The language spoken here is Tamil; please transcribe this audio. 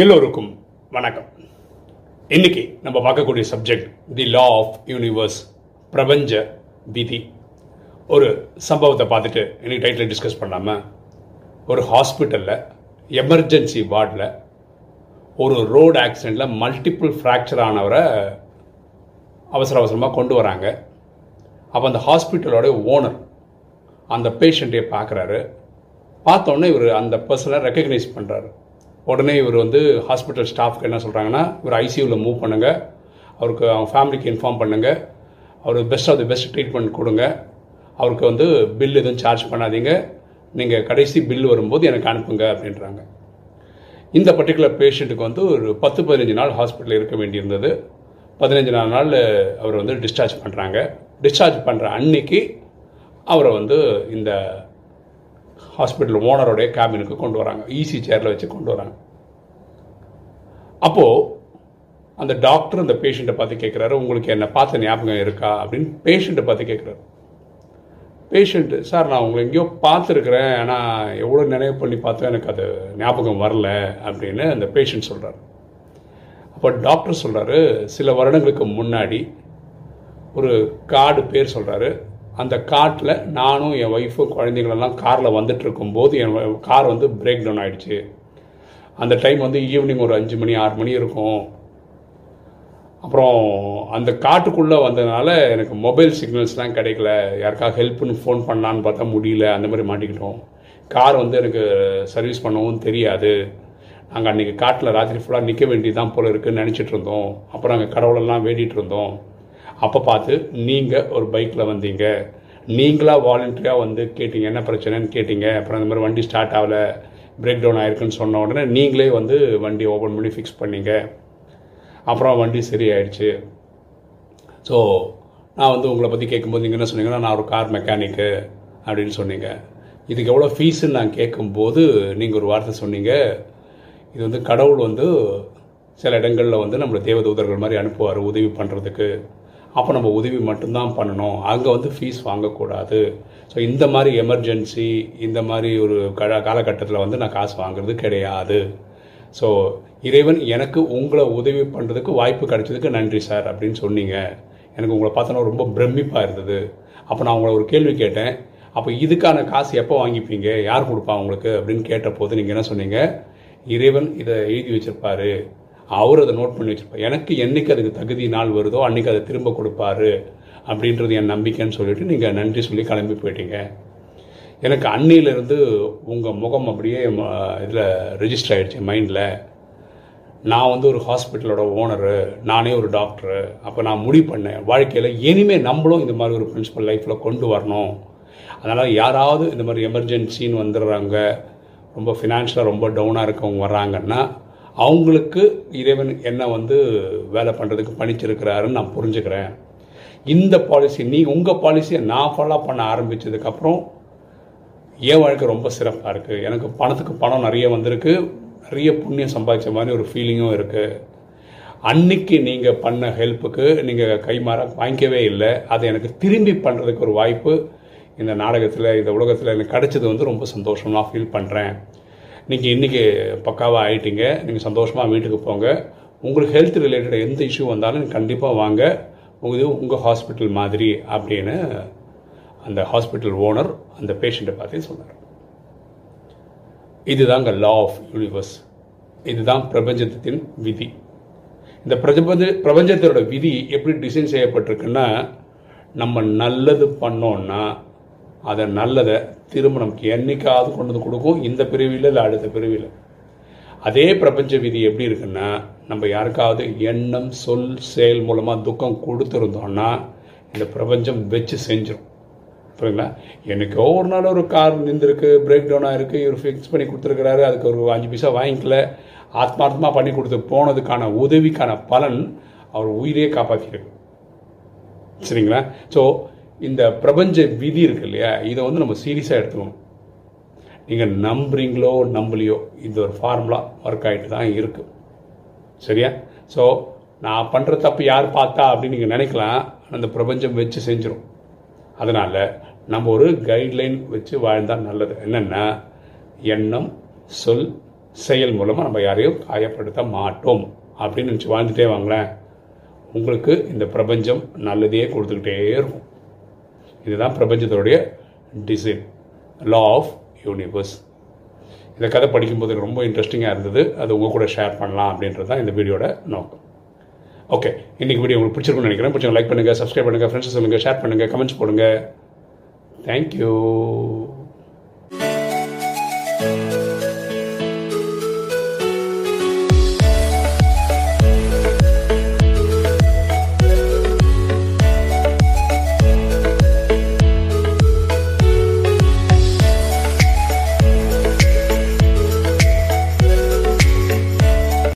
எல்லோருக்கும் வணக்கம். இன்னைக்கு நம்ம பார்க்கக்கூடிய subject the law of universe பிரபஞ்ச விதி. ஒரு சம்பவத்தை பார்த்துட்டு இன்னைக்கு டைட்டில் டிஸ்கஸ் பண்ணாமல் ஒரு ஹாஸ்பிட்டலில் எமர்ஜென்சி வார்டில் ஒரு ரோடு ஆக்சிடெண்ட்டில் மல்டிபிள் ஃப்ராக்சர் ஆனவரை அவசர அவசரமாக கொண்டு வராங்க. அப்போ அந்த ஹாஸ்பிட்டலோட ஓனர் அந்த பேஷண்ட்டையே பார்க்குறாரு. பார்த்தோன்னே இவர் அந்த பர்சனை ரெக்கக்னைஸ் பண்ணுறாரு உடனே இவர் வந்து ஹாஸ்பிட்டல் ஸ்டாஃப்க்கு என்ன சொல்கிறாங்கன்னா இவர் ஐசியூவில் மூவ் பண்ணுங்கள் அவருக்கு அவங்க ஃபேமிலிக்கு இன்ஃபார்ம் பண்ணுங்கள் அவருக்கு best of the best treatment கொடுங்க. அவருக்கு வந்து பில் எதுவும் சார்ஜ் பண்ணாதீங்க. நீங்கள் கடைசி பில் வரும்போது எனக்கு அனுப்புங்க அப்படின்றாங்க. இந்த பர்டிகுலர் பேஷண்ட்டுக்கு வந்து ஒரு பத்து பதினஞ்சு நாள் ஹாஸ்பிட்டலில் இருக்க வேண்டியிருந்தது. பதினஞ்சு நாலு நாள் அவர் வந்து டிஸ்சார்ஜ் பண்ணுறாங்க டிஸ்சார்ஜ் பண்ணுற அன்னைக்கு அவரை வந்து இந்த ஹாஸ்பிட்டல் ஓனருடைய கேபினுக்கு கொண்டு வராங்க. ஈசி சேரில் வச்சு கொண்டு வராங்க. அப்போது அந்த டாக்டர் அந்த பேஷண்ட்டை பார்த்து கேட்குறாரு உங்களுக்கு என்ன பார்த்த ஞாபகம் இருக்கா? அப்படின்னு பேஷண்ட்டை பார்த்து கேட்குறாரு. பேஷண்ட்டு சார் நான் உங்களை எங்கேயோ பார்த்துருக்குறேன். ஆனால் எவ்வளோ நினைவு பண்ணி பார்த்தோம். எனக்கு அது ஞாபகம் வரல. அப்படின்னு அந்த பேஷண்ட் சொல்கிறார் அப்போ டாக்டர் சொல்கிறாரு சில வருடங்களுக்கு முன்னாடி ஒரு காடு பேர் சொல்கிறாரு அந்த காட்டில் நானும் என் ஒய்ஃபும் குழந்தைங்களெல்லாம் காரில் வந்துட்டு இருக்கும்போது என் கார் வந்து பிரேக் டவுன் ஆகிடுச்சு அந்த டைம் வந்து ஈவினிங் ஒரு அஞ்சு மணி ஆறு மணி இருக்கும். அப்புறம் அந்த காட்டுக்குள்ளே வந்ததுனால எனக்கு மொபைல் சிக்னல்ஸ்லாம் கிடைக்கல. யாருக்காக ஹெல்ப்புன்னு ஃபோன் பண்ணலான்னு பார்த்தா முடியல. அந்த மாதிரி மாட்டிக்கிட்டோம். கார் வந்து எனக்கு சர்வீஸ் பண்ணவும் தெரியாது. நாங்கள் அன்றைக்கி காட்டில் ராத்திரி ஃபுல்லாக நிற்க வேண்டியதான் போல் இருக்குன்னு நினச்சிட்டு இருந்தோம். அப்புறம் நாங்கள் கடவுளெல்லாம் வேண்டிகிட்டு இருந்தோம். அப்போ பார்த்து நீங்கள் ஒரு பைக்கில் வந்தீங்க. நீங்களாக வாலண்டியராக வந்து கேட்டீங்க என்ன பிரச்சனைன்னு கேட்டீங்க? அப்புறம் இந்த மாதிரி வண்டி ஸ்டார்ட் ஆகலை. பிரேக் டவுன் ஆயிருக்குன்னு சொன்ன உடனே நீங்களே வந்து வண்டி ஓப்பன் பண்ணி ஃபிக்ஸ் பண்ணிங்க. அப்புறம் வண்டி சரியாயிடுச்சு. ஸோ நான் வந்து உங்களை பற்றி கேட்கும்போது நீங்கள் என்ன சொன்னீங்கன்னா நான் ஒரு கார் மெக்கானிக்கு அப்படின்னு சொன்னீங்க. இதுக்கு எவ்வளோ ஃபீஸுன்னு நான் கேட்கும்போது நீங்கள் ஒரு வார்த்தை சொன்னீங்க. இது வந்து கடவுள் வந்து சில இடங்களில் வந்து நம்மளை தேவதூதர்கள் மாதிரி அனுப்புவார் உதவி பண்ணுறதுக்கு அப்போ நம்ம உதவி மட்டும்தான் பண்ணணும். அங்கே வந்து ஃபீஸ் வாங்கக்கூடாது. ஸோ இந்த மாதிரி எமர்ஜென்சி இந்த மாதிரி ஒரு கா காலகட்டத்தில் வந்து நான் காசு வாங்குறது கிடையாது. ஸோ இறைவன் எனக்கு உங்களை உதவி பண்ணுறதுக்கு வாய்ப்பு கிடைச்சதுக்கு நன்றி சார் அப்படின்னு சொன்னீங்க. எனக்கு உங்களை பார்த்தோன்னா ரொம்ப பிரமிப்பாக இருந்தது. அப்போ நான் உங்களை ஒரு கேள்வி கேட்டேன். அப்போ இதுக்கான காசு எப்போ வாங்கிப்பீங்க? யார் கொடுப்பா உங்களுக்கு? அப்படின்னு கேட்ட போது நீங்கள் என்ன சொன்னீங்க? இறைவன் இதை எழுதி வச்சிருப்பாரு. அவர் அதை நோட் பண்ணி வச்சிருப்பார். எனக்கு என்னைக்கு அதுக்கு தகுதி நாள் வருதோ அன்னைக்கு அதை திரும்ப கொடுப்பாரு அப்படின்றது என் நம்பிக்கைன்னு சொல்லிட்டு நீங்கள் நன்றி சொல்லி கிளம்பி போயிட்டீங்க. எனக்கு அன்னையிலேருந்து உங்கள் முகம் அப்படியே இதில் ரிஜிஸ்டர் ஆகிடுச்சு மைண்டில் நான் வந்து ஒரு ஹாஸ்பிட்டலோட ஓனரு நானே ஒரு டாக்டரு அப்போ நான் முடிவு பண்ணேன். வாழ்க்கையில் இனிமேல் நம்மளும் இந்த மாதிரி ஒரு பிரின்சிபல் லைஃப்பில் கொண்டு வரணும். அதனால் யாராவது இந்த மாதிரி எமர்ஜென்சின்னு வந்துடுறாங்க ரொம்ப ஃபினான்ஷியலாக ரொம்ப டவுனாக இருக்கவங்க வர்றாங்கன்னா அவங்களுக்கு இறைவன் என்ன வந்து வேலை பண்ணுறதுக்கு பணிச்சிருக்கிறாருன்னு நான் புரிஞ்சுக்கிறேன். இந்த பாலிசி நீ உங்கள் பாலிசியை நான் ஃபாலோ பண்ண ஆரம்பித்ததுக்கப்புறம் என் வாழ்க்கை ரொம்ப சிறப்பாக இருக்குது எனக்கு பணத்துக்கு பணம் நிறைய வந்திருக்கு. நிறைய புண்ணியம் சம்பாதிச்ச மாதிரி ஒரு ஃபீலிங்கும் இருக்குது அன்னைக்கு நீங்கள் பண்ண ஹெல்ப்புக்கு நீங்கள் கைமாற வாங்கிக்கவே இல்லை. அதை எனக்கு திரும்பி பண்ணுறதுக்கு ஒரு வாய்ப்பு இந்த நாடகத்தில் இந்த உலகத்தில் எனக்கு கிடைச்சது வந்து ரொம்ப சந்தோஷமாக ஃபீல் பண்ணுறேன் நீங்கள் இன்றைக்கி பக்காவாக ஆகிட்டீங்க நீங்கள் சந்தோஷமாக வீட்டுக்கு போங்க. உங்களுக்கு ஹெல்த் ரிலேட்டட் எந்த இஷ்யூ வந்தாலும் கண்டிப்பாக வாங்க. இது உங்கள் ஹாஸ்பிட்டல் மாதிரி அப்படின்னு அந்த ஹாஸ்பிட்டல் ஓனர் அந்த பேஷண்ட்டை பார்த்து சொன்னார். இதுதாங்க லா ஆஃப் யூனிவர்ஸ் இதுதான் பிரபஞ்சத்தின் விதி. இந்த பிரபஞ்ச பிரபஞ்சத்தோட விதி எப்படி டிசைன் செய்யப்பட்டிருக்குன்னா நம்ம நல்லது பண்ணோன்னா அதை நல்லதை திரும்ப நமக்கு என்னைக்காவது கொண்டு வந்து கொடுக்கும். இந்த பிரிவில் இல்லை அடுத்த பிரிவில். அதே பிரபஞ்ச விதி எப்படி இருக்குன்னா நம்ம யாருக்காவது எண்ணம் சொல் செயல் மூலமாக துக்கம் கொடுத்துருந்தோம்னா இந்த பிரபஞ்சம் வச்சு செஞ்சிடும் புரியுங்களா எனக்கோ ஒரு நாள் ஒரு கார் நின்றுருக்கு பிரேக் டவுனாக இருக்குது இவர் ஃபிக்ஸ் பண்ணி கொடுத்துருக்கிறாரு அதுக்கு ஒரு அஞ்சு பைசா வாங்கிக்கல ஆத்மார்த்தமாக பண்ணி கொடுத்து போனதுக்கான உதவிக்கான பலன் அவர் உயிரையே காப்பாற்றிருக்கு சரிங்களா? ஸோ இந்த பிரபஞ்ச விதி இருக்கு இல்லையா? இதை வந்து நம்ம சீரியஸாக எடுத்துக்கணும். நீங்கள் நம்புறீங்களோ நம்பலையோ இந்த ஒரு ஃபார்முலா ஒர்க் ஆகிட்டு தான் இருக்குது சரியா? ஸோ நான் பண்ணுற தப்பு யார் பார்த்தா அப்படின்னு நீங்கள் நினைக்கலாம். அந்த பிரபஞ்சம் வச்சு செஞ்சிடும் அதனால் நம்ம ஒரு கைட்லைன் வச்சு வாழ்ந்தால் நல்லது. என்னென்னா எண்ணம் சொல் செயல் மூலமாக நம்ம யாரையும் காயப்படுத்த மாட்டோம். அப்படின்னு நினச்சி வாழ்ந்துட்டே வாங்களேன். உங்களுக்கு இந்த பிரபஞ்சம் நல்லதையே கொடுத்துக்கிட்டே இருக்கும். இதுதான் பிரபஞ்சத்தோடைய டிசைன் லா ஆஃப் யூனிவர்ஸ் இந்த கதை படிக்கும்போது எனக்கு ரொம்ப இன்ட்ரெஸ்டிங்காக இருந்தது. அது உங்கள் கூட ஷேர் பண்ணலாம் அப்படின்றது தான் இந்த வீடியோட நோக்கம். ஓகே இன்றைக்கி வீடியோ உங்களுக்கு பிடிச்சிருக்கும்னு நினைக்கிறேன். பிடிச்சவங்க லைக் பண்ணுங்கள் சப்ஸ்கிரைப் பண்ணுங்கள் ஃப்ரெண்ட்ஸ் சொல்லுங்கள் ஷேர் பண்ணுங்கள் கமெண்ட்ஸ் போடுங்க. தேங்க்யூ